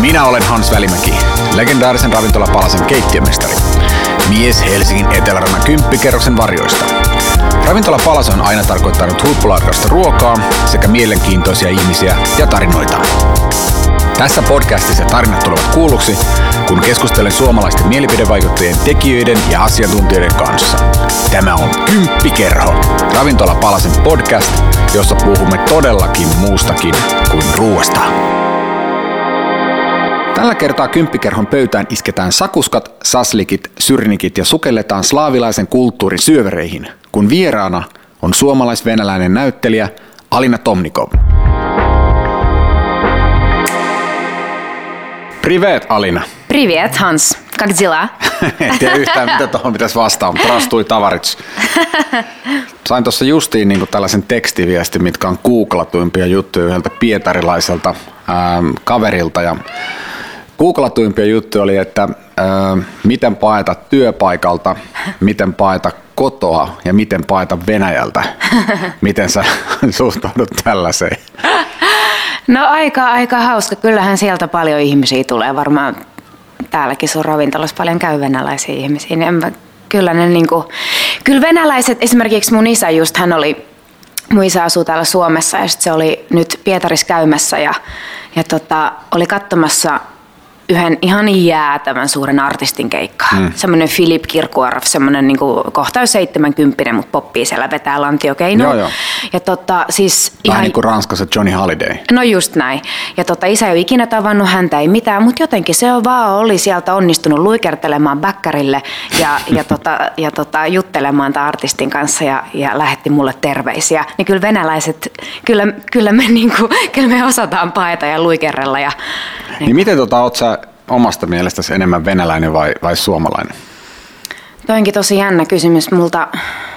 Minä olen Hans Välimäki, legendaarisen ravintolapalasen keittiömestari. Mies Helsingin etelärannan kymppikerroksen varjoista. Ravintola Palas on aina tarkoittanut huippulaadukasta ruokaa sekä mielenkiintoisia ihmisiä ja tarinoita. Tässä podcastissa tarinat tulevat kuulluksi, kun keskustelen suomalaisten mielipidevaikuttajien tekijöiden ja asiantuntijoiden kanssa. Tämä on Kymppikerho, Ravintola Palasen podcast, jossa puhumme todellakin muustakin kuin ruoasta. Tällä kertaa Kymppikerhon pöytään isketään sakuskat, saslikit, syrnikit ja sukelletaan slaavilaisen kulttuurin syövereihin, kun vieraana on suomalais-venäläinen näyttelijä Alina Tomnikov. Privet Alina. Привет, Hans. Как дела? en tiedä yhtään, mitä tuohon pitäisi vastaa, mutta rastui tavarits. Sain tuossa justiin niin tällaisen tekstiviesti, mitkä on googlatuimpia juttuja yhdeltä pietarilaiselta ähm, kaverilta. Ja googlatuimpia juttuja oli, että äh, miten paeta työpaikalta, miten paeta kotoa ja miten paeta Venäjältä. Miten sä suhtaudut tällaiseen? No aika, aika hauska. Kyllähän sieltä paljon ihmisiä tulee. Varmaan täälläkin sun ravintolassa paljon käy venäläisiä ihmisiä. Niin mä, kyllä ne niinku, kyllä venäläiset, esimerkiksi mun isä just, hän oli, mun isä asuu täällä Suomessa ja sit se oli nyt Pietarissa käymässä ja, ja tota, oli katsomassa yhden ihan jäätävän suuren artistin keikkaa. Mm. Semmoinen Philip Kirkuarf, semmoinen niin kohtaus 70, mutta poppii siellä vetää lantiokeinoa. Joo, joo. Ja tota, siis Vähän ihan... niin kuin Ranskassa Johnny Holiday. No just näin. Ja tota, isä ei ole ikinä tavannut häntä, ei mitään, mutta jotenkin se on vaan oli sieltä onnistunut luikertelemaan bäkkärille ja, ja, tota, ja tota, juttelemaan tämän artistin kanssa ja, ja lähetti mulle terveisiä. Niin kyllä venäläiset, kyllä, kyllä, me, niin kuin, kyllä me osataan paeta ja luikerella. Ja, niin, niin miten tota, oot sä omasta mielestäsi enemmän venäläinen vai, vai suomalainen? Toi onkin tosi jännä kysymys. Multa,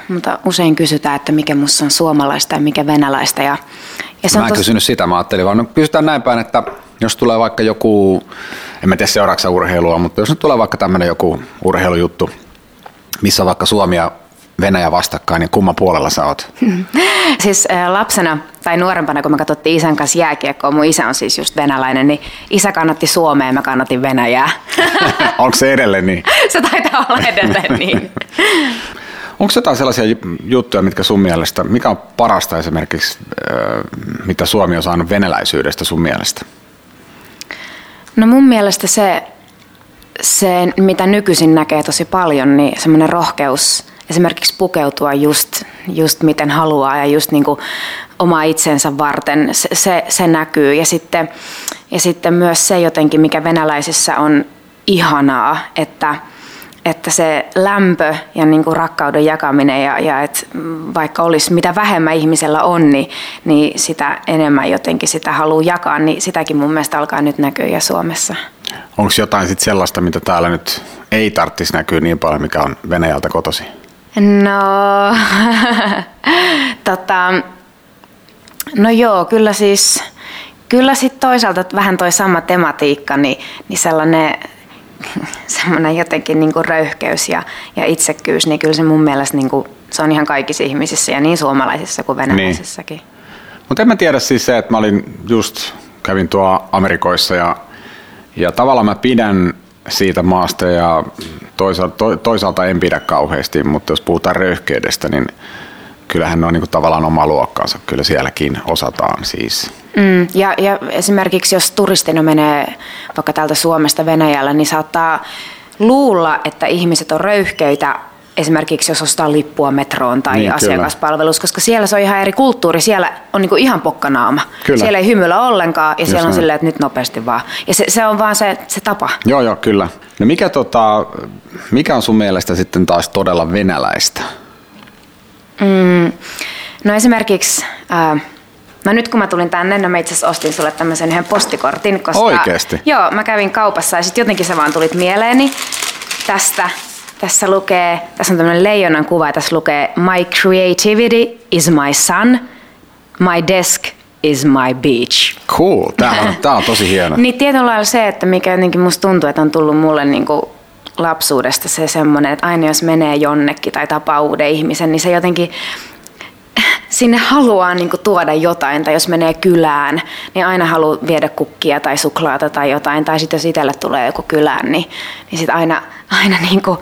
multa usein kysytään, että mikä musta on suomalaista ja mikä venäläistä. Ja, ja se mä en tos... kysynyt sitä, mä ajattelin vaan, no kysytään näin päin, että jos tulee vaikka joku, en mä tiedä urheilua, mutta jos nyt tulee vaikka tämmöinen joku urheilujuttu, missä on vaikka Suomi ja Venäjä vastakkain, niin kumman puolella sä oot? Siis lapsena tai nuorempana, kun me katsottiin isän kanssa jääkiekkoa, mun isä on siis just venäläinen, niin isä kannatti Suomea ja mä kannatin Venäjää. Onko se edelleen niin? se taitaa olla edelleen niin. Onko jotain sellaisia juttuja, mitkä sun mielestä, mikä on parasta esimerkiksi, mitä Suomi on saanut venäläisyydestä sun mielestä? No mun mielestä se, se mitä nykyisin näkee tosi paljon, niin semmoinen rohkeus esimerkiksi pukeutua just, just miten haluaa ja just niin kuin oma itsensä varten, se, se, se näkyy. Ja sitten, ja sitten myös se jotenkin, mikä venäläisissä on ihanaa, että, että se lämpö ja niin kuin rakkauden jakaminen ja, ja et vaikka olisi mitä vähemmän ihmisellä on, niin, niin sitä enemmän jotenkin sitä haluaa jakaa, niin sitäkin mun mielestä alkaa nyt näkyä ja Suomessa. Onko jotain sit sellaista, mitä täällä nyt ei tarvitsisi näkyä niin paljon, mikä on Venäjältä kotosi? No, tota, no joo, kyllä siis, kyllä sitten toisaalta vähän toi sama tematiikka, niin, niin sellainen, sellainen jotenkin niin kuin röyhkeys ja, ja itsekkyys, niin kyllä se mun mielestä niin kuin, se on ihan kaikissa ihmisissä ja niin suomalaisissa kuin venäläisissäkin. Niin. Mutta en mä tiedä siis se, että mä olin just, kävin tuo Amerikoissa ja, ja tavallaan mä pidän siitä maasta ja toisaalta, to, toisaalta en pidä kauheasti, mutta jos puhutaan röyhkeydestä, niin kyllähän ne on niin tavallaan oma luokkaansa. Kyllä sielläkin osataan siis. Mm, ja, ja esimerkiksi jos turistina menee vaikka täältä Suomesta Venäjällä, niin saattaa luulla, että ihmiset on röyhkeitä esimerkiksi jos ostaa lippua metroon tai niin, asiakaspalvelus, koska siellä se on ihan eri kulttuuri. Siellä on niinku ihan pokkanaama. Kyllä. Siellä ei hymyillä ollenkaan ja Just siellä on silleen, että nyt nopeasti vaan. Ja se, se on vaan se, se tapa. Joo, joo, kyllä. No mikä, tota, mikä on sun mielestä sitten taas todella venäläistä? Mm, no esimerkiksi... Äh, No nyt kun mä tulin tänne, no mä itse asiassa ostin sulle tämmöisen yhden postikortin. Koska, Oikeesti? Joo, mä kävin kaupassa ja sitten jotenkin sä vaan tulit mieleeni tästä tässä lukee, tässä on tämmöinen leijonan kuva, ja tässä lukee My creativity is my sun, my desk is my beach. Cool, tämä on, tää on tosi hieno. niin tietyllä lailla se, että mikä jotenkin musta tuntuu, että on tullut mulle niin kuin lapsuudesta se semmoinen, että aina jos menee jonnekin tai tapaa uuden ihmisen, niin se jotenkin sinne haluaa niin kuin, tuoda jotain, tai jos menee kylään, niin aina haluaa viedä kukkia tai suklaata tai jotain, tai sitten jos itselle tulee joku kylään, niin, niin sitten aina, aina niin kuin,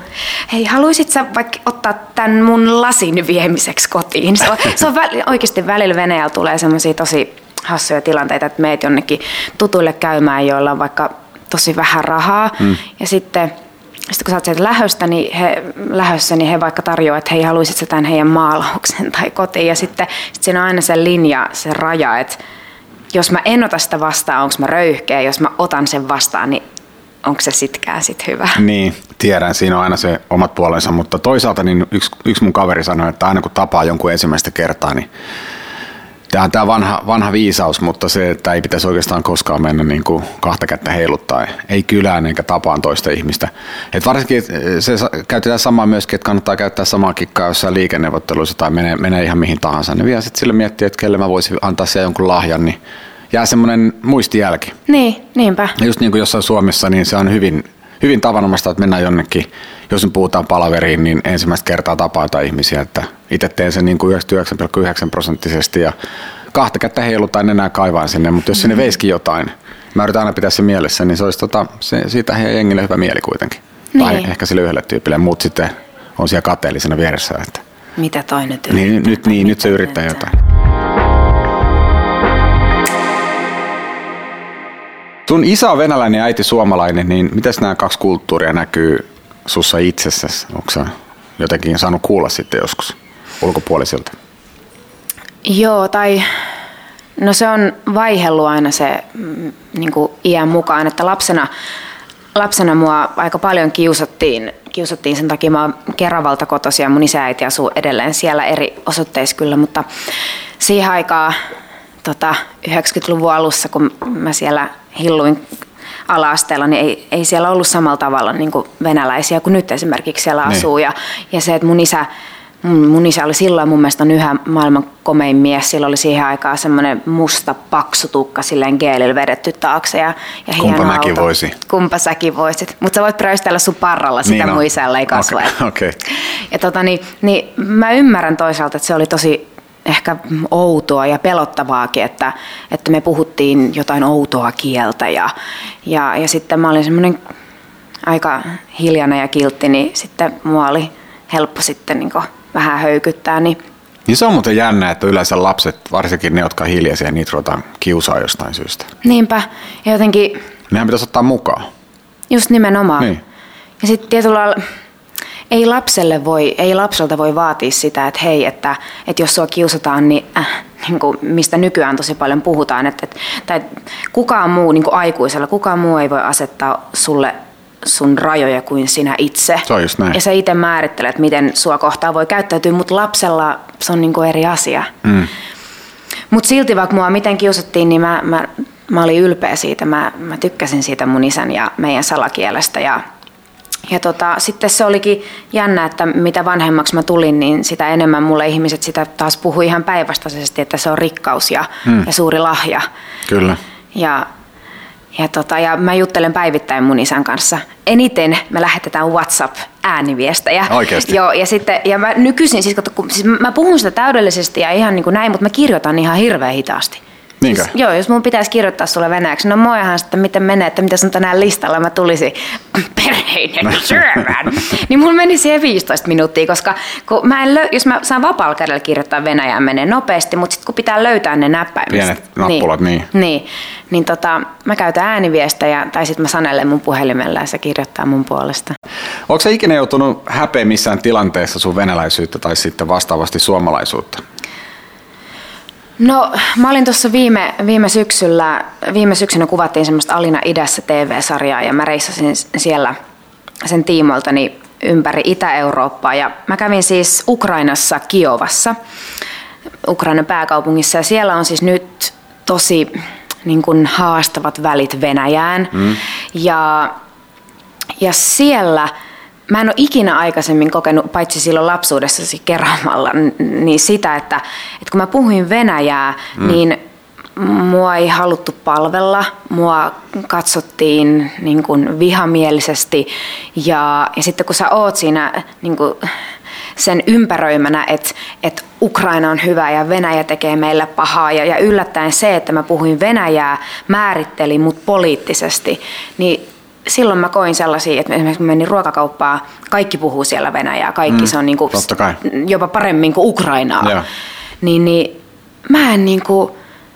hei, haluaisit sä vaikka ottaa tämän mun lasin viemiseksi kotiin? Se on, se on väl, oikeasti välillä Venäjällä tulee semmoisia tosi hassuja tilanteita, että meet jonnekin tutuille käymään, joilla on vaikka tosi vähän rahaa, mm. ja sitten sitten kun sä oot sieltä lähöstä, niin he, lähössä, niin he vaikka tarjoaa, että hei, haluaisit sä tämän heidän maalauksen tai kotiin. Ja sitten sit siinä on aina se linja, se raja, että jos mä en ota sitä vastaan, onko mä röyhkeä. Jos mä otan sen vastaan, niin onko se sitkää sit hyvä. Niin, tiedän, siinä on aina se omat puolensa, mutta toisaalta niin yksi, yksi mun kaveri sanoi, että aina kun tapaa jonkun ensimmäistä kertaa, niin Tämä on tämä vanha, vanha viisaus, mutta se, että ei pitäisi oikeastaan koskaan mennä niin kuin kahta kättä heiluttaa. Ei kylään eikä tapaan toista ihmistä. Et varsinkin se käytetään samaa myöskin, että kannattaa käyttää samaa kikkaa jossain liikenneuvotteluissa tai menee, menee ihan mihin tahansa. Ne vielä sitten sille miettiä, että kelle mä voisin antaa siellä jonkun lahjan, niin jää semmoinen muistijälki. Niin, niinpä. Ja just niin kuin jossain Suomessa, niin se on hyvin, hyvin tavanomaista, että mennään jonnekin, jos nyt puhutaan palaveriin, niin ensimmäistä kertaa tapaa ihmisiä, että itse teen sen niin kuin 99,9 prosenttisesti ja kahta kättä heilutaan enää kaivaan sinne, mutta jos sinne mm-hmm. veiskin jotain, mä yritän aina pitää se mielessä, niin se olisi tota, se, siitä heidän jengille hyvä mieli kuitenkin. Niin. Tai ehkä sille yhdelle tyypille, muut sitten on siellä kateellisena vieressä. Että. Mitä toi nyt yrittää? Niin, nyt, niin, nyt se yrittää jotain. Sun isä on venäläinen ja äiti suomalainen, niin miten nämä kaksi kulttuuria näkyy sussa itsessäsi? Onko jotenkin saanut kuulla sitten joskus ulkopuolisilta? Joo, tai no se on vaihellut aina se mm, niin kuin iän mukaan, että lapsena, lapsena mua aika paljon kiusattiin, kiusattiin sen takia mä oon Keravalta kotoisin ja mun isä äiti asuu edelleen siellä eri osoitteissa kyllä, mutta siihen aikaan tota, 90-luvun alussa, kun mä siellä hilluin ala-asteella, niin ei, ei siellä ollut samalla tavalla niin kuin venäläisiä kuin nyt esimerkiksi siellä niin. asuu. Ja, ja se, että mun isä, mun isä oli silloin mun mielestä on yhä maailman komein mies. Sillä oli siihen aikaan semmoinen musta paksu tukka silleen geelillä vedetty taakse. Ja, ja Kumpa mäkin auto. voisi. Kumpa säkin voisit. Mutta sä voit pröystellä sun parralla, sitä niin mun isällä ei kasva. Okay. okay. Ja tota, niin, niin mä ymmärrän toisaalta, että se oli tosi ehkä outoa ja pelottavaakin, että, että me puhuttiin jotain outoa kieltä ja, ja, ja sitten mä olin semmoinen aika hiljainen ja kiltti, niin sitten mua oli helppo sitten niin vähän höykyttää. Niin niin se on muuten jännä, että yleensä lapset, varsinkin ne, jotka on hiljaisia, niitä ruvetaan kiusaa jostain syystä. Niinpä. Ja jotenkin... Nehän pitäisi ottaa mukaan. Just nimenomaan. Niin. Ja sitten tietyllä lailla ei lapselle voi, ei lapselta voi vaatia sitä, että hei, että, että jos sua kiusataan, niin, äh, niin kuin, mistä nykyään tosi paljon puhutaan, että, että tai kukaan muu niin kuin aikuisella, kukaan muu ei voi asettaa sulle sun rajoja kuin sinä itse. Se on just näin. Ja sä itse määrittelet, miten sua kohtaa voi käyttäytyä, mutta lapsella se on niin kuin eri asia. Mm. Mutta silti vaikka mua miten kiusattiin, niin mä, mä, mä olin ylpeä siitä. Mä, mä tykkäsin siitä mun isän ja meidän salakielestä ja ja tota, sitten se olikin jännä, että mitä vanhemmaksi mä tulin, niin sitä enemmän mulle ihmiset sitä taas puhui ihan päinvastaisesti, että se on rikkaus ja, hmm. ja suuri lahja. Kyllä. Ja, ja, tota, ja mä juttelen päivittäin mun isän kanssa. Eniten me lähetetään WhatsApp-ääniviestejä. Oikeasti? Joo, ja, sitten, ja mä nykyisin, siis, kun, siis mä puhun sitä täydellisesti ja ihan niin kuin näin, mutta mä kirjoitan ihan hirveän hitaasti. Niinkö? Siis, joo, jos mun pitäisi kirjoittaa sulle venäjäksi, no moihan sitten miten menee, että mitä sun tänään listalla mä tulisin perheinen syömään. niin mun meni siihen 15 minuuttia, koska kun mä en lö- jos mä saan vapaalla kädellä kirjoittaa venäjää, menee nopeasti, mutta sitten kun pitää löytää ne näppäimistä. Pienet nappulat, niin. Niin, niin, niin tota, mä käytän ääniviestä tai sitten mä sanellen mun puhelimella ja se kirjoittaa mun puolesta. Onko se ikinä joutunut häpeä missään tilanteessa sun venäläisyyttä tai sitten vastaavasti suomalaisuutta? No mä olin tuossa viime, viime syksyllä, viime syksynä kuvattiin semmoista Alina idässä TV-sarjaa ja mä reissasin siellä sen tiimoiltani ympäri Itä-Eurooppaa. Ja mä kävin siis Ukrainassa Kiovassa, Ukrainan pääkaupungissa. Ja siellä on siis nyt tosi niin kuin haastavat välit Venäjään. Mm. ja, ja siellä – mä en ole ikinä aikaisemmin kokenut, paitsi silloin lapsuudessasi kerraamalla, niin sitä, että, että kun mä puhuin Venäjää, mm. niin mua ei haluttu palvella, mua katsottiin niin kuin vihamielisesti ja, ja sitten kun sä oot siinä niin kuin, sen ympäröimänä, että, että Ukraina on hyvä ja Venäjä tekee meille pahaa. Ja, ja yllättäen se, että mä puhuin Venäjää, määritteli mut poliittisesti, niin silloin mä koin sellaisia, että esimerkiksi kun menin ruokakauppaan, kaikki puhuu siellä Venäjää, kaikki mm, se on niin kuin jopa paremmin kuin Ukrainaa. Niin, niin mä en niin kuin,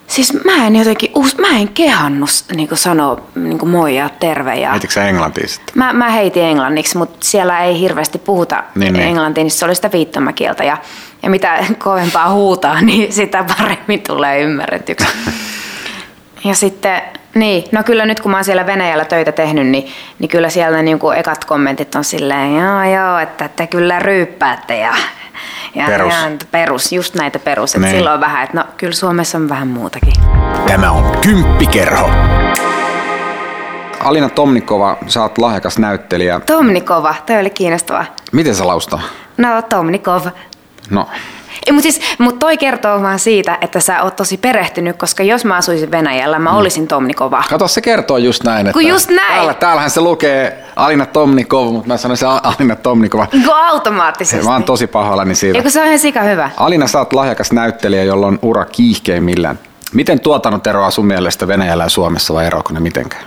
Siis mä en jotenkin, mä en kehannut niin sanoa niin moi ja terve. Ja Heititkö sä englantia sitten? Mä, mä heitin englanniksi, mutta siellä ei hirveästi puhuta niin, niin. englantia, niin se oli sitä viittomakieltä. Ja, ja mitä kovempaa huutaa, niin sitä paremmin tulee ymmärretyksi. ja sitten, niin, no kyllä nyt kun mä oon siellä Venäjällä töitä tehnyt, niin, niin kyllä siellä niin kuin ekat kommentit on silleen, joo joo, että te kyllä ryyppäätte ja ja, perus. Ja, perus, just näitä perus. Että niin. silloin vähän, että no kyllä Suomessa on vähän muutakin. Tämä on Kymppikerho. Alina Tomnikova, sä oot lahjakas näyttelijä. Tomnikova, toi oli kiinnostava. Miten sä laustaa? No, Tomnikov. No, mutta siis, mut toi kertoo vaan siitä, että sä oot tosi perehtynyt, koska jos mä asuisin Venäjällä, mä mm. olisin Tomnikova. Kato, se kertoo just näin. Että Kun just näin. Täällä, täällähän se lukee Alina Tomnikova, mutta mä sanoisin Alina Tomnikova. Niin kuin automaattisesti. Mä oon tosi pahoillani siitä. Eikö se on ihan sika hyvä? Alina, sä oot lahjakas näyttelijä, jolla on ura kiihkeimmillään. Miten tuotannot eroaa sun mielestä Venäjällä ja Suomessa vai eroako ne mitenkään?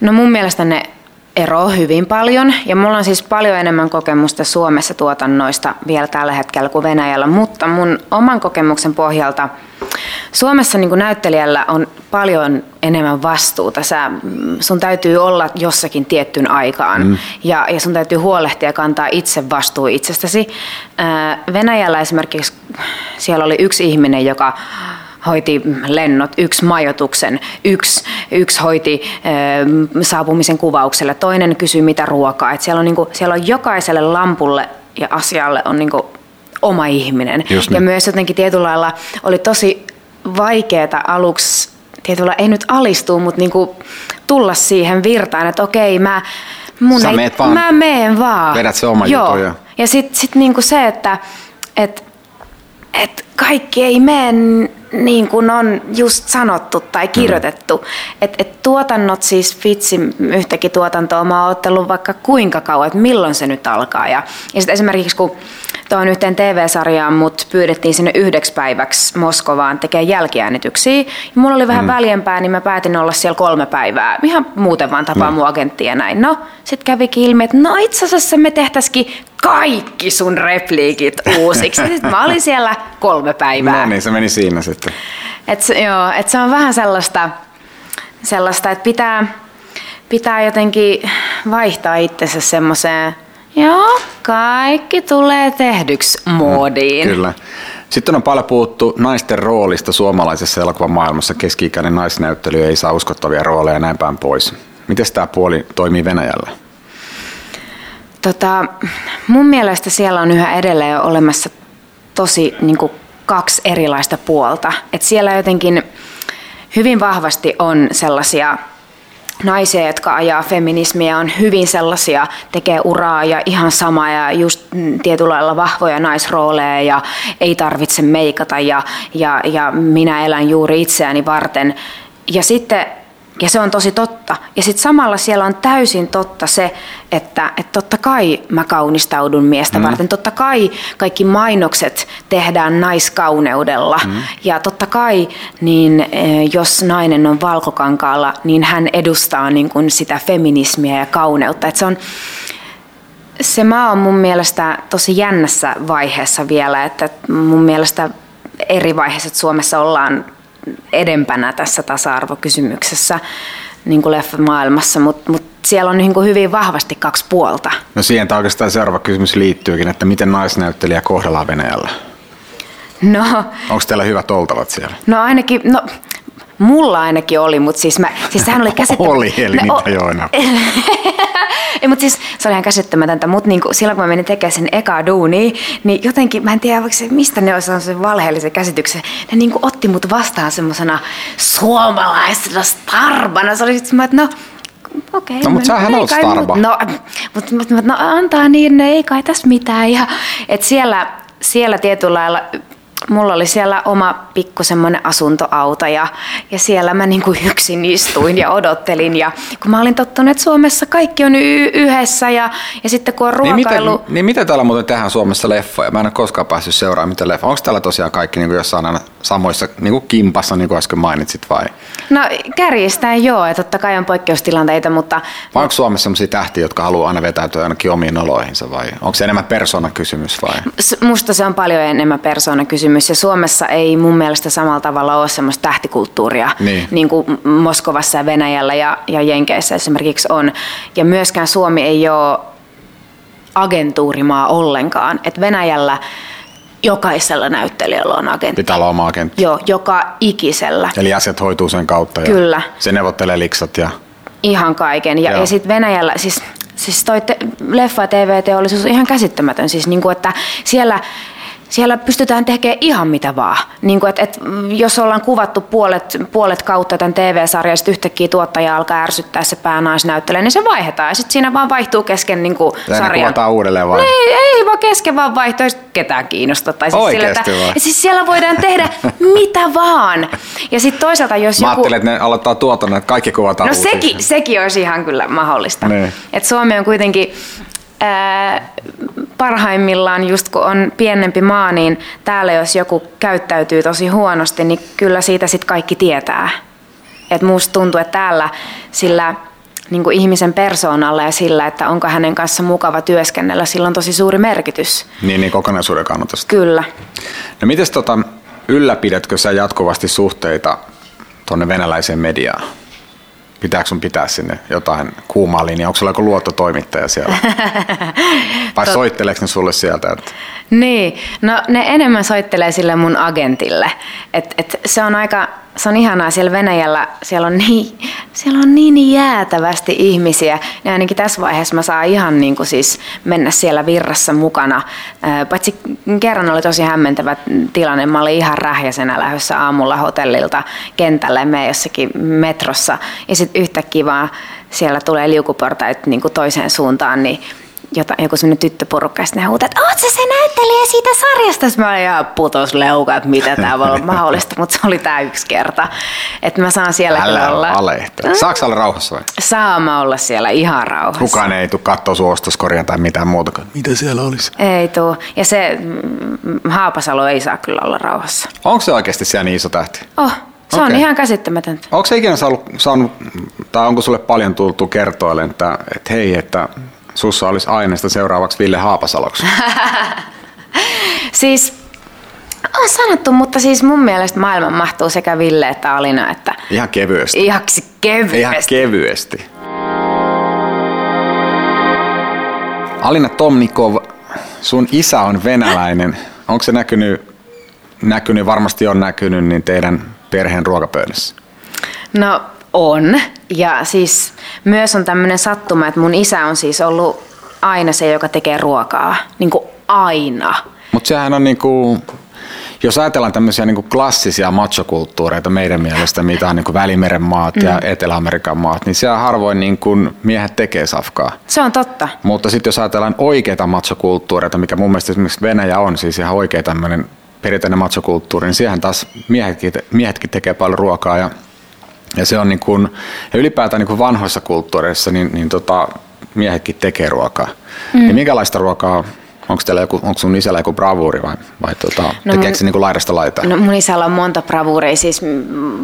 No mun mielestä ne eroa hyvin paljon ja mulla on siis paljon enemmän kokemusta Suomessa tuotannoista vielä tällä hetkellä kuin Venäjällä, mutta mun oman kokemuksen pohjalta Suomessa niin näyttelijällä on paljon enemmän vastuuta. Sä, sun täytyy olla jossakin tiettyyn aikaan mm. ja, ja sun täytyy huolehtia ja kantaa itse vastuu itsestäsi. Venäjällä esimerkiksi siellä oli yksi ihminen, joka hoiti lennot, yksi majoituksen, yksi, yksi hoiti ö, saapumisen kuvaukselle, toinen kysyi mitä ruokaa. Et siellä, on niinku, siellä on jokaiselle lampulle ja asialle on niinku oma ihminen. Just niin. Ja myös jotenkin tietyllä lailla oli tosi vaikeaa aluksi, tietyllä ei nyt alistua, mutta niinku tulla siihen virtaan, että okei, mä, mun Sä ei, vaan, mä meen vaan. Vedät se oma Joo. juttu. Ja, ja sitten sit niinku se, että et, et kaikki ei mene niin kuin on just sanottu tai kirjoitettu. Mm. Että et tuotannot siis vitsi yhtäkin tuotantoa mä oon ottanut vaikka kuinka kauan, että milloin se nyt alkaa. Ja, ja sitten esimerkiksi kun tuohon yhteen TV-sarjaan mut pyydettiin sinne yhdeksi päiväksi Moskovaan tekemään jälkiäänityksiä. Ja mulla oli vähän mm. väljempää, niin mä päätin olla siellä kolme päivää. Ihan muuten vaan tapaa mm. mun agenttia ja näin. No, sitten kävikin ilmi, että no itse asiassa me tehtäisikin kaikki sun repliikit uusiksi. Sitten mä olin siellä kolme päivää. No niin, se meni siinä sitten. Et, joo, et se on vähän sellaista, sellaista että pitää, pitää jotenkin vaihtaa itsensä semmoiseen, joo, kaikki tulee tehdyksi moodiin. Mm, kyllä. Sitten on paljon puhuttu naisten roolista suomalaisessa elokuvan maailmassa. Keski-ikäinen naisnäyttely ei saa uskottavia rooleja ja näin päin pois. Miten tämä puoli toimii Venäjällä? Tota, mun mielestä siellä on yhä edelleen olemassa tosi niin kuin kaksi erilaista puolta. Et siellä jotenkin hyvin vahvasti on sellaisia naisia, jotka ajaa feminismiä, on hyvin sellaisia, tekee uraa ja ihan sama ja just tietyllä lailla vahvoja naisrooleja ja ei tarvitse meikata ja, ja, ja minä elän juuri itseäni varten. Ja sitten ja se on tosi totta. Ja sitten samalla siellä on täysin totta se, että, että totta kai mä kaunistaudun miestä mm. varten. Totta kai kaikki mainokset tehdään naiskauneudella. Mm. Ja totta kai, niin eh, jos nainen on valkokankaalla, niin hän edustaa niin kuin sitä feminismiä ja kauneutta. Et se on, se maa on mun mielestä tosi jännässä vaiheessa vielä, että mun mielestä eri vaiheessa Suomessa ollaan edempänä tässä tasa-arvokysymyksessä niin kuin leffamaailmassa, mutta mut siellä on niin kuin hyvin vahvasti kaksi puolta. No siihen tämä oikeastaan seuraava kysymys liittyykin, että miten naisnäyttelijä kohdellaan Venäjällä? No, Onko teillä hyvät oltavat siellä? No ainakin, no Mulla ainakin oli, mutta siis, mä, siis sehän oli käsittämätöntä. oli, eli no, niitä jo enää. Ei, mutta siis se oli ihan käsittämätöntä, mutta niin kuin, silloin kun mä menin tekemään sen eka duuni, niin jotenkin, mä en tiedä se, mistä ne olisi sen valheellisen käsityksen, ne niin kuin otti mut vastaan semmoisena suomalaisena starbana. Se oli sitten, että no okei. Okay, no, mutta sähän olet starba. No, mutta mut, mut, no, antaa niin, ei kai tässä mitään. Ja, et siellä, siellä tietyllä lailla mulla oli siellä oma pikku semmoinen asuntoauto ja, ja siellä mä niin kuin yksin istuin ja odottelin. Ja kun mä olin tottunut, että Suomessa kaikki on y- yhdessä ja, ja sitten kun on ruokailu... Niin miten, niin miten täällä muuten tehdään Suomessa leffoja? Mä en ole koskaan päässyt seuraamaan mitä leffoja. Onko täällä tosiaan kaikki niin kuin jossain aina samoissa niin kuin kimpassa, niin kuin äsken mainitsit vai? No kärjistäen joo, ja totta kai on poikkeustilanteita, mutta... Vai onko Suomessa sellaisia tähtiä, jotka haluaa aina vetäytyä ainakin omiin oloihinsa vai onko se enemmän persoonakysymys vai? Musta se on paljon enemmän persoonakysymys ja Suomessa ei mun mielestä samalla tavalla ole semmoista tähtikulttuuria niin, niin kuin Moskovassa ja Venäjällä ja, ja Jenkeissä esimerkiksi on. Ja myöskään Suomi ei ole agentuurimaa ollenkaan. Et Venäjällä jokaisella näyttelijällä on agentti. Pitää olla oma agentti. Joo, joka ikisellä. Eli asiat hoituu sen kautta. Ja Kyllä. Se neuvottelee liksat ja... Ihan kaiken. Ja, ja sitten Venäjällä, siis, siis toi te, leffa- ja TV-teollisuus on ihan käsittämätön. Siis niinku, että siellä siellä pystytään tekemään ihan mitä vaan. Niin kuin, että, että jos ollaan kuvattu puolet, puolet kautta tämän TV-sarjan, sitten yhtäkkiä tuottaja alkaa ärsyttää se päänaisnäyttelijä, niin se vaihdetaan. Ja sitten siinä vaan vaihtuu kesken niin kuin sarjan. kuvataan uudelleen vai? Ei, ei vaan kesken vaan vaihtuu, jos ketään kiinnostaa. Tai siis, sillä, että, siis siellä voidaan tehdä mitä vaan. Ja sitten toisaalta, jos Mä joku... että ne aloittaa tuotannon, että kaikki kuvataan No sekin, sekin olisi ihan kyllä mahdollista. Niin. Et Suomi on kuitenkin parhaimmillaan, just kun on pienempi maa, niin täällä jos joku käyttäytyy tosi huonosti, niin kyllä siitä sitten kaikki tietää. Et musta tuntuu, että täällä sillä niin kuin ihmisen persoonalla ja sillä, että onko hänen kanssa mukava työskennellä, sillä on tosi suuri merkitys. Niin, niin kokonaisuuden kannalta. Kyllä. No mites tota, ylläpidätkö sä jatkuvasti suhteita tuonne venäläiseen mediaan? Pitääkö sun pitää sinne jotain kuumaa linjaa? Onko sulla joku luottotoimittaja siellä? Vai soitteleeko ne sulle sieltä? Että... Niin, no ne enemmän soittelee sille mun agentille. Et, et se on aika se on ihanaa siellä Venäjällä, siellä on niin, siellä on niin jäätävästi ihmisiä, ja ainakin tässä vaiheessa mä saan ihan niin kuin siis mennä siellä virrassa mukana. Paitsi kerran oli tosi hämmentävä tilanne, mä olin ihan rähjäsenä lähdössä aamulla hotellilta kentälle, me jossakin metrossa, ja sitten yhtäkkiä vaan siellä tulee liukuportait niin kuin toiseen suuntaan, niin jota, joku sellainen tyttöporukka, ja sitten ne huutaa, että oot sä se näyttelijä siitä sarjasta? Sitten mä olin ihan putos leuka, että mitä tää voi olla mahdollista, mutta se oli tää yksi kerta. Että mä saan siellä Älä olla. Mm. Saako olla rauhassa vai? Saa mä olla siellä ihan rauhassa. Kukaan ei tule katsoa suostoskorjaa tai mitään muuta. Mitä siellä olisi? Ei tuu. Ja se mm, Haapasalo ei saa kyllä olla rauhassa. Onko se oikeasti siellä niin iso tähti? Oh, se okay. on ihan käsittämätöntä. Onko se ikinä saanut, saanut, tai onko sulle paljon tultu kertoille, että, että hei, että sussa olisi aineesta seuraavaksi Ville Haapasaloksi? siis on sanottu, mutta siis mun mielestä maailman mahtuu sekä Ville että Alina. Että ihan kevyesti. Ihan kevyesti. Ihan kevyesti. Alina Tomnikov, sun isä on venäläinen. Onko se näkynyt, näkynyt, varmasti on näkynyt, niin teidän perheen ruokapöydässä? No on. Ja siis myös on tämmöinen sattuma, että mun isä on siis ollut aina se, joka tekee ruokaa. Niin kuin aina. Mutta sehän on niin kuin, jos ajatellaan tämmöisiä niin kuin klassisia machokulttuureita meidän mielestä, mitä on niin kuin Välimeren maat mm. ja Etelä-Amerikan maat, niin siellä harvoin niin kuin miehet tekee safkaa. Se on totta. Mutta sitten jos ajatellaan oikeita machokulttuureita, mikä mun mielestä esimerkiksi Venäjä on, siis ihan oikea tämmöinen perinteinen machokulttuuri, niin siihen taas miehetkin, miehetkin tekee paljon ruokaa ja ja se on niin kuin, ja ylipäätään niin kuin vanhoissa kulttuureissa niin, niin tota, miehetkin tekee ruokaa. Mm. Niin minkälaista ruokaa Onko, teillä joku, onko sun isällä joku bravuuri vai, vai tota, no tekeekö mun, se niin kuin laidasta laitaa? No mun isällä on monta bravuuria. Siis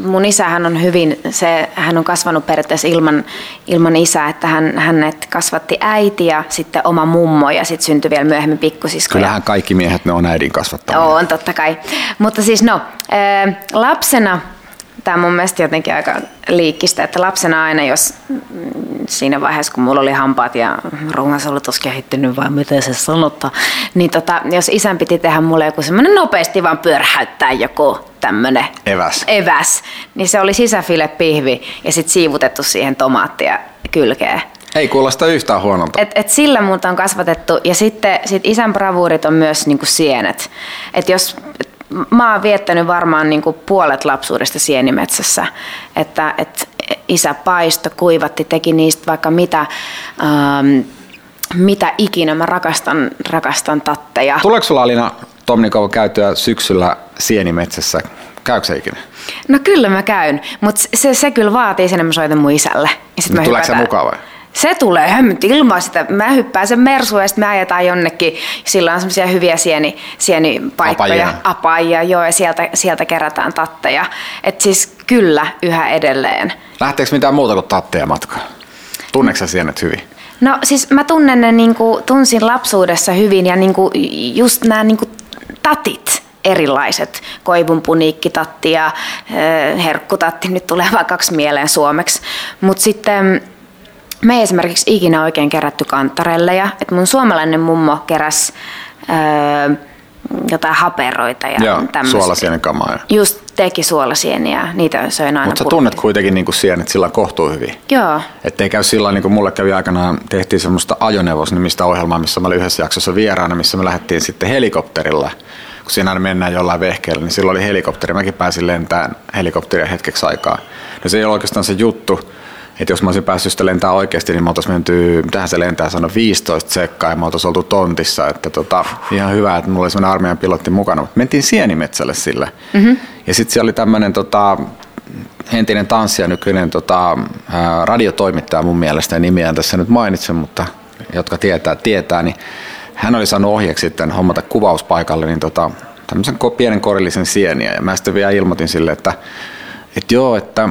mun isähän on hyvin, se, hän on kasvanut periaatteessa ilman, ilman isää, että hän, hänet kasvatti äiti ja sitten oma mummo ja sitten syntyi vielä myöhemmin pikkusisko. Kyllähän kaikki miehet ne on äidin kasvattamia. On totta kai. Mutta siis no, lapsena tämä on mun mielestä jotenkin aika liikkistä, että lapsena aina, jos siinä vaiheessa, kun mulla oli hampaat ja ruumansolutus kehittynyt, vai miten se sanottaa, niin tota, jos isän piti tehdä mulle joku semmoinen nopeasti vaan pyörähäyttää joku tämmöinen eväs. eväs, niin se oli sisäfile pihvi ja sitten siivutettu siihen tomaattia kylkeen. Ei kuulosta yhtään huonolta. Et, et sillä muuta on kasvatettu. Ja sitten sit isän bravuurit on myös niinku sienet. Et jos mä oon viettänyt varmaan niin kuin puolet lapsuudesta sienimetsässä, että, että isä paisto, kuivatti, teki niistä vaikka mitä, ähm, mitä ikinä. Mä rakastan, rakastan tatteja. Tuleeko sulla Alina Tomnikov käytyä syksyllä sienimetsässä. Käykö se ikinä? No kyllä mä käyn, mutta se, se kyllä vaatii sen, että mä soitan mun isälle. Ja sit me tuleeko se mukaan vai? Se tulee hömmöt ilman sitä. Mä hyppään sen mersuun ja sitten me ajetaan jonnekin. Sillä on semmoisia hyviä sieni, sienipaikkoja. Apajia. Apajia, joo, ja sieltä, sieltä kerätään tatteja. Et siis kyllä yhä edelleen. Lähteekö mitään muuta kuin tatteja matkaan? Tunneeko sienet hyvin? No siis mä tunnen ne, niinku, tunsin lapsuudessa hyvin ja niinku, just nämä niinku, tatit erilaiset. Koivun puniikkitatti ja herkkutatti, nyt tulee vaan kaksi mieleen suomeksi. Mutta sitten me ei esimerkiksi ikinä oikein kerätty kantarelleja. Et mun suomalainen mummo keräs ö, jotain haperoita ja Joo, tämmöistä. suolasienen kamaa. Just teki suolasieniä, niitä söin aina Mutta sä tunnet kuitenkin niin sienet sillä kohtuu hyvin. Joo. Että ei käy sillä niin kuin mulle kävi aikanaan, tehtiin semmoista ajoneuvos-nimistä ohjelmaa, missä mä olin yhdessä jaksossa vieraana, missä me lähdettiin sitten helikopterilla. Kun siinä aina mennään jollain vehkeellä, niin silloin oli helikopteri. Mäkin pääsin lentämään helikopteria hetkeksi aikaa. No se ei ole oikeastaan se juttu, että jos mä olisin päässyt sitä lentää oikeasti, niin me oltaisiin menty, mitähän se lentää sanoi, 15 sekkaa ja me oltaisiin oltu tontissa. Että tota, ihan hyvä, että mulla oli semmoinen armeijan pilotti mukana. Mutta mentiin Sienimetsälle sille. Mm-hmm. Ja sitten siellä oli tämmöinen tota, entinen tanssija, nykyinen tota, ää, radiotoimittaja mun mielestä, ja nimiään tässä nyt mainitsen, mutta jotka tietää, tietää, niin hän oli saanut ohjeeksi sitten hommata kuvauspaikalle niin tota, tämmöisen pienen korillisen sieniä, ja mä sitten vielä ilmoitin sille, että, että joo, että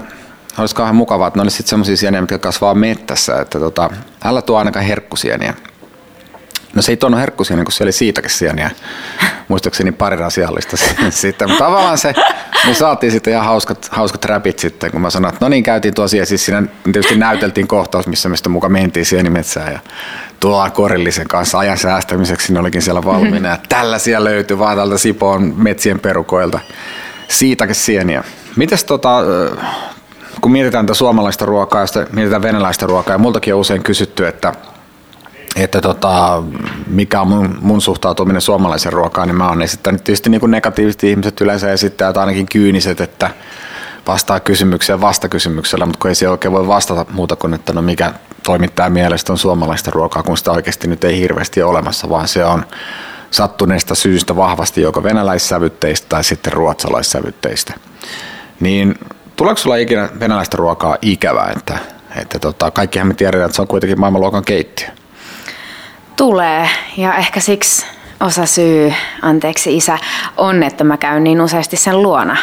olisikohan mukavaa, että ne olisi sitten semmoisia sieniä, mitkä kasvaa mettässä, että tota, älä tuo ainakaan herkkusieniä. No se ei tuonut herkkusieniä, kun siellä oli siitäkin sieniä. Muistaakseni pari rasiallista sitten. Mutta tavallaan se, me saatiin sitten ihan hauskat, hauskat räpit sitten, kun mä sanoin, että no niin, käytiin tosiaan. Siis siinä tietysti näyteltiin kohtaus, missä me sitten mukaan mentiin sienimetsään ja tuolla korillisen kanssa ajan säästämiseksi ne olikin siellä valmiina. Ja tällaisia löytyi vaan täältä Sipoon metsien perukoilta. Siitäkin sieniä. Mites tota, kun mietitään tätä suomalaista ruokaa ja mietitään venäläistä ruokaa, ja multakin on usein kysytty, että että tota, mikä on mun, mun suhtautuminen suomalaisen ruokaan, niin mä oon esittänyt tietysti niin kuin ihmiset yleensä esittää, että ainakin kyyniset, että vastaa kysymykseen vastakysymyksellä, mutta kun ei se oikein voi vastata muuta kuin, että no mikä toimittaja mielestä on suomalaista ruokaa, kun sitä oikeasti nyt ei hirveästi ole olemassa, vaan se on sattuneesta syystä vahvasti joko venäläissävytteistä tai sitten ruotsalaissävytteistä. Niin tuleeko sulla ikinä venäläistä ruokaa ikävää, että, että tota, kaikkihan me tiedetään, että se on kuitenkin maailmanluokan keittiö. Tulee ja ehkä siksi osa syy, anteeksi isä, on, että mä käyn niin useasti sen luona.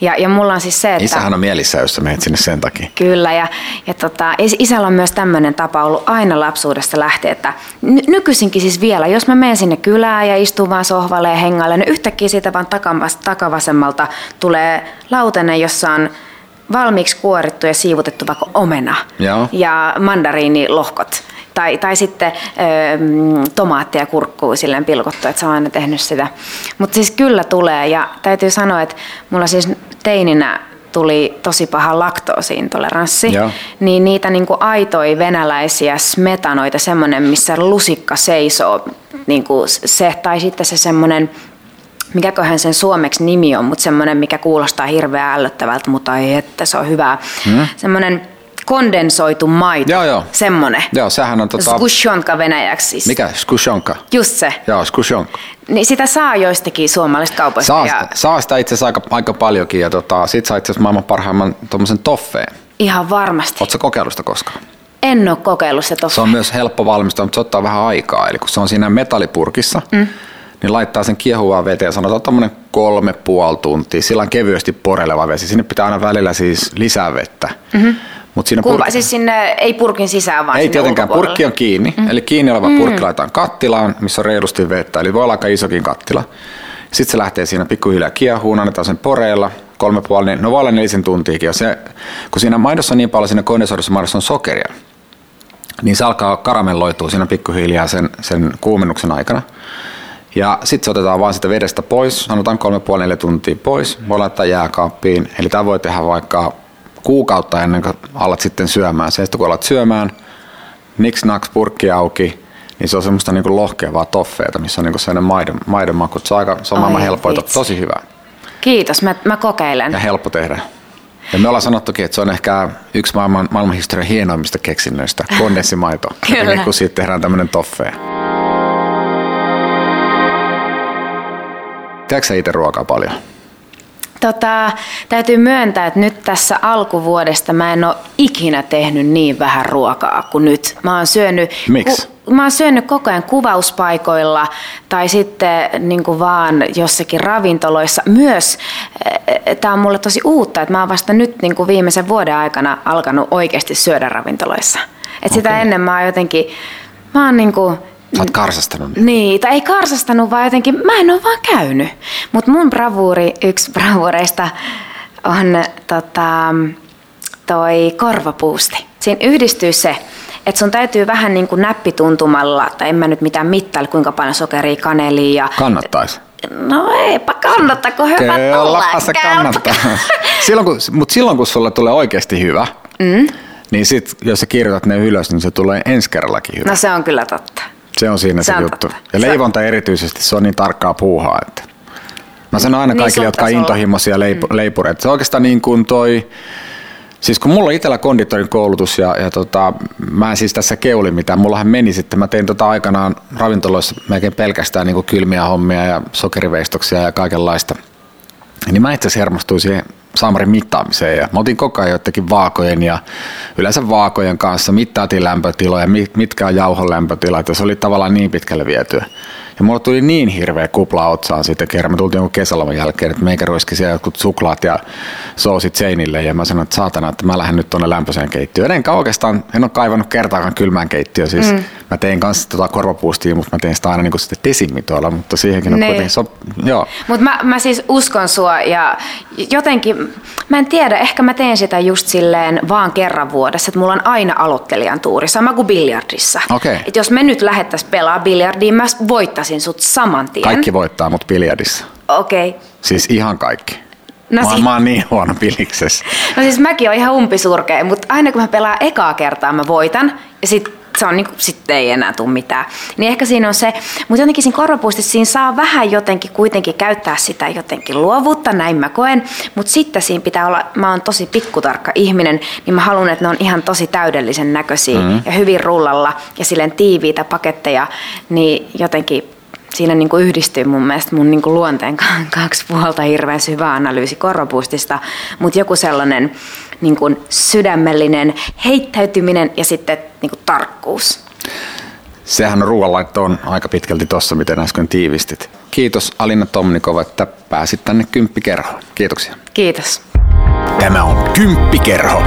Ja, ja mulla on siis se, että... Isähän on mielissä, jos sä menet sinne sen takia. Kyllä, ja, ja tota, is- isällä on myös tämmöinen tapa ollut aina lapsuudesta lähtien, että ny- nykyisinkin siis vielä, jos mä menen sinne kylään ja istun vaan sohvalle ja hengaille, niin yhtäkkiä siitä vaan takas- takavasemmalta tulee lautanen, jossa on valmiiksi kuorittu ja siivutettu vaikka omena Joo. ja mandariinilohkot. Tai, tai sitten ö, mm, tomaattia ja kurkkuu silleen pilkottu, että se on aina tehnyt sitä. Mutta siis kyllä tulee ja täytyy sanoa, että mulla siis teininä tuli tosi paha laktoosiintoleranssi, Joo. niin niitä niinku aitoi venäläisiä smetanoita, semmoinen, missä lusikka seisoo, niinku se, tai sitten se semmoinen, mikäköhän sen suomeksi nimi on, mutta semmoinen, mikä kuulostaa hirveän ällöttävältä, mutta ei, että se on hyvää. Hmm. Semmoinen kondensoitu maito, Joo, joo. semmoinen. Joo, sehän on tota... Zgushonka venäjäksi siis. Mikä? Skushonka. Just se. Joo, skushonka. Niin sitä saa joistakin suomalaisista kaupoista. Saa, ja saa sitä itse asiassa aika, aika paljonkin ja tota, sit saa itse asiassa maailman parhaimman tuommoisen toffeen. Ihan varmasti. Oletko kokeillut sitä koskaan? En ole kokeillut sitä toffee. Se on myös helppo valmistaa, mutta se ottaa vähän aikaa. Eli kun se on siinä metallipurkissa, mm. Niin laittaa sen kiehuvaan veteen, sanotaan tämmöinen kolme puoli tuntia. Sillä on kevyesti poreleva vesi. Sinne pitää aina välillä siis lisää vettä. Mm-hmm. Mut siinä Kuva, purki- siis sinne, ei purkin sisään, vaan ei tietenkään, purkki on kiinni. Mm. Eli kiinni oleva mm. purkki laitetaan kattilaan, missä on reilusti vettä. Eli voi olla aika isokin kattila. Sitten se lähtee siinä pikkuhiljaa kiehuun, annetaan sen poreilla, kolme puoli, niin no voi olla nelisen tuntiakin. Ja se, kun siinä maidossa on niin paljon, siinä kondensoidussa maidossa on sokeria, niin se alkaa karamelloitua siinä pikkuhiljaa sen, sen kuumennuksen aikana. Ja sitten se otetaan vaan sitä vedestä pois, sanotaan kolme puoli neljä tuntia pois, voi laittaa jääkaappiin. Eli tämä voi tehdä vaikka kuukautta ennen kuin alat sitten syömään. Se, että kun alat syömään, niks naks purkki auki, niin se on semmoista niinku lohkeavaa toffeeta, missä on niinku sellainen maidon, maidon maku. Se on, aika, se on Ai maailman helpointa, vitsi. tosi hyvä Kiitos, mä, mä kokeilen. ja helppo tehdä. Ja me ollaan sanottukin, että se on ehkä yksi maailman, maailmanhistorian hienoimmista keksinnöistä, kondenssimaito. Kyllä. Jotenkin, kun siitä tehdään tämmöinen toffee. Teekö sä itse ruokaa paljon? Tota, täytyy myöntää, että nyt tässä alkuvuodesta mä en ole ikinä tehnyt niin vähän ruokaa kuin nyt. Mä oon syönyt... Miksi? Ku, mä oon syönyt koko ajan kuvauspaikoilla tai sitten niin kuin vaan jossakin ravintoloissa. Myös, eh, tämä on mulle tosi uutta, että mä oon vasta nyt niin kuin viimeisen vuoden aikana alkanut oikeasti syödä ravintoloissa. Et okay. sitä ennen mä oon jotenkin... Mä oon niin kuin, Oot karsastanut niin. niin, tai ei karsastanut, vaan jotenkin mä en ole vaan käynyt. Mutta mun bravuuri, yksi bravuureista on tota, toi korvapuusti. Siinä yhdistyy se, että sun täytyy vähän niin kuin näppituntumalla, tai en mä nyt mitään mittailla, kuinka paljon sokeria, kanelia ja... Kannattaisi. No eipä kannata, kun hyvä tulla. se kannattaa. silloin, kun, mutta silloin kun sulle tulee oikeasti hyvä, mm. niin sit, jos sä kirjoitat ne ylös, niin se tulee ensi kerrallakin hyvä. No se on kyllä totta. Se on siinä se, se on juttu. Totta. Ja leivonta erityisesti, se on niin tarkkaa puuhaa, että Mä sanon aina niin kaikille, jotka on intohimoisia leipu, mm. leipureita. Se on oikeastaan niin kuin toi, siis kun mulla on itsellä konditorin koulutus ja, ja tota, mä en siis tässä keuli mitään, mullahan meni sitten, mä tein tota aikanaan ravintoloissa melkein pelkästään niin kuin kylmiä hommia ja sokeriveistoksia ja kaikenlaista. Niin mä itse asiassa hermostuin siihen saamarin mittaamiseen ja mä otin koko ajan jotenkin vaakojen ja yleensä vaakojen kanssa mittaatiin lämpötiloja, mitkä on jauhon lämpötilat ja se oli tavallaan niin pitkälle vietyä. Ja mulla tuli niin hirveä kupla otsaan sitten kerran. Me tultiin jonkun kesäloman jälkeen, että meikä ruiski siellä jotkut suklaat ja soosit seinille. Ja mä sanoin, että saatana, että mä lähden nyt tuonne lämpöiseen keittiöön. Enkä oikeastaan, en ole kaivannut kertaakaan kylmään keittiöön. Siis mm. mä tein kanssa tota korvapuustia, mutta mä tein sitä aina niin kuin sitten desimitoilla, mutta siihenkin on kuitenkin so, joo. Mutta mä, mä, siis uskon sua ja jotenkin, mä en tiedä, ehkä mä teen sitä just silleen vaan kerran vuodessa, että mulla on aina aloittelijan tuuri, sama kuin biljardissa. Okay. Et jos me nyt lähettäisiin pelaa biljardiin, mä voittaisin voittaisin sut saman tien. Kaikki voittaa mut biljardissa. Okei. Okay. Siis ihan kaikki. No mä, si- mä oon niin huono piliksessä. No siis mäkin oon ihan umpisurkea, mutta aina kun mä pelaan ekaa kertaa mä voitan ja sit se on niinku, sitten ei enää tule mitään. Niin ehkä siinä on se, mutta jotenkin siinä korvapuustissa siinä saa vähän jotenkin kuitenkin käyttää sitä jotenkin luovuutta, näin mä koen, mutta sitten siinä pitää olla, mä oon tosi pikkutarkka ihminen, niin mä haluan, että ne on ihan tosi täydellisen näköisiä mm-hmm. ja hyvin rullalla ja silleen tiiviitä paketteja, niin jotenkin siinä niin kuin yhdistyy mun mielestä mun niin kuin luonteen kaksi puolta hirveän syvä analyysi korvapuustista, mutta joku sellainen niin kuin sydämellinen heittäytyminen ja sitten niin kuin tarkkuus. Sehän on ruoanlaitto on aika pitkälti tuossa, miten äsken tiivistit. Kiitos Alina Tomnikova, että pääsit tänne Kymppikerhoon. Kiitoksia. Kiitos. Tämä on Kymppikerho.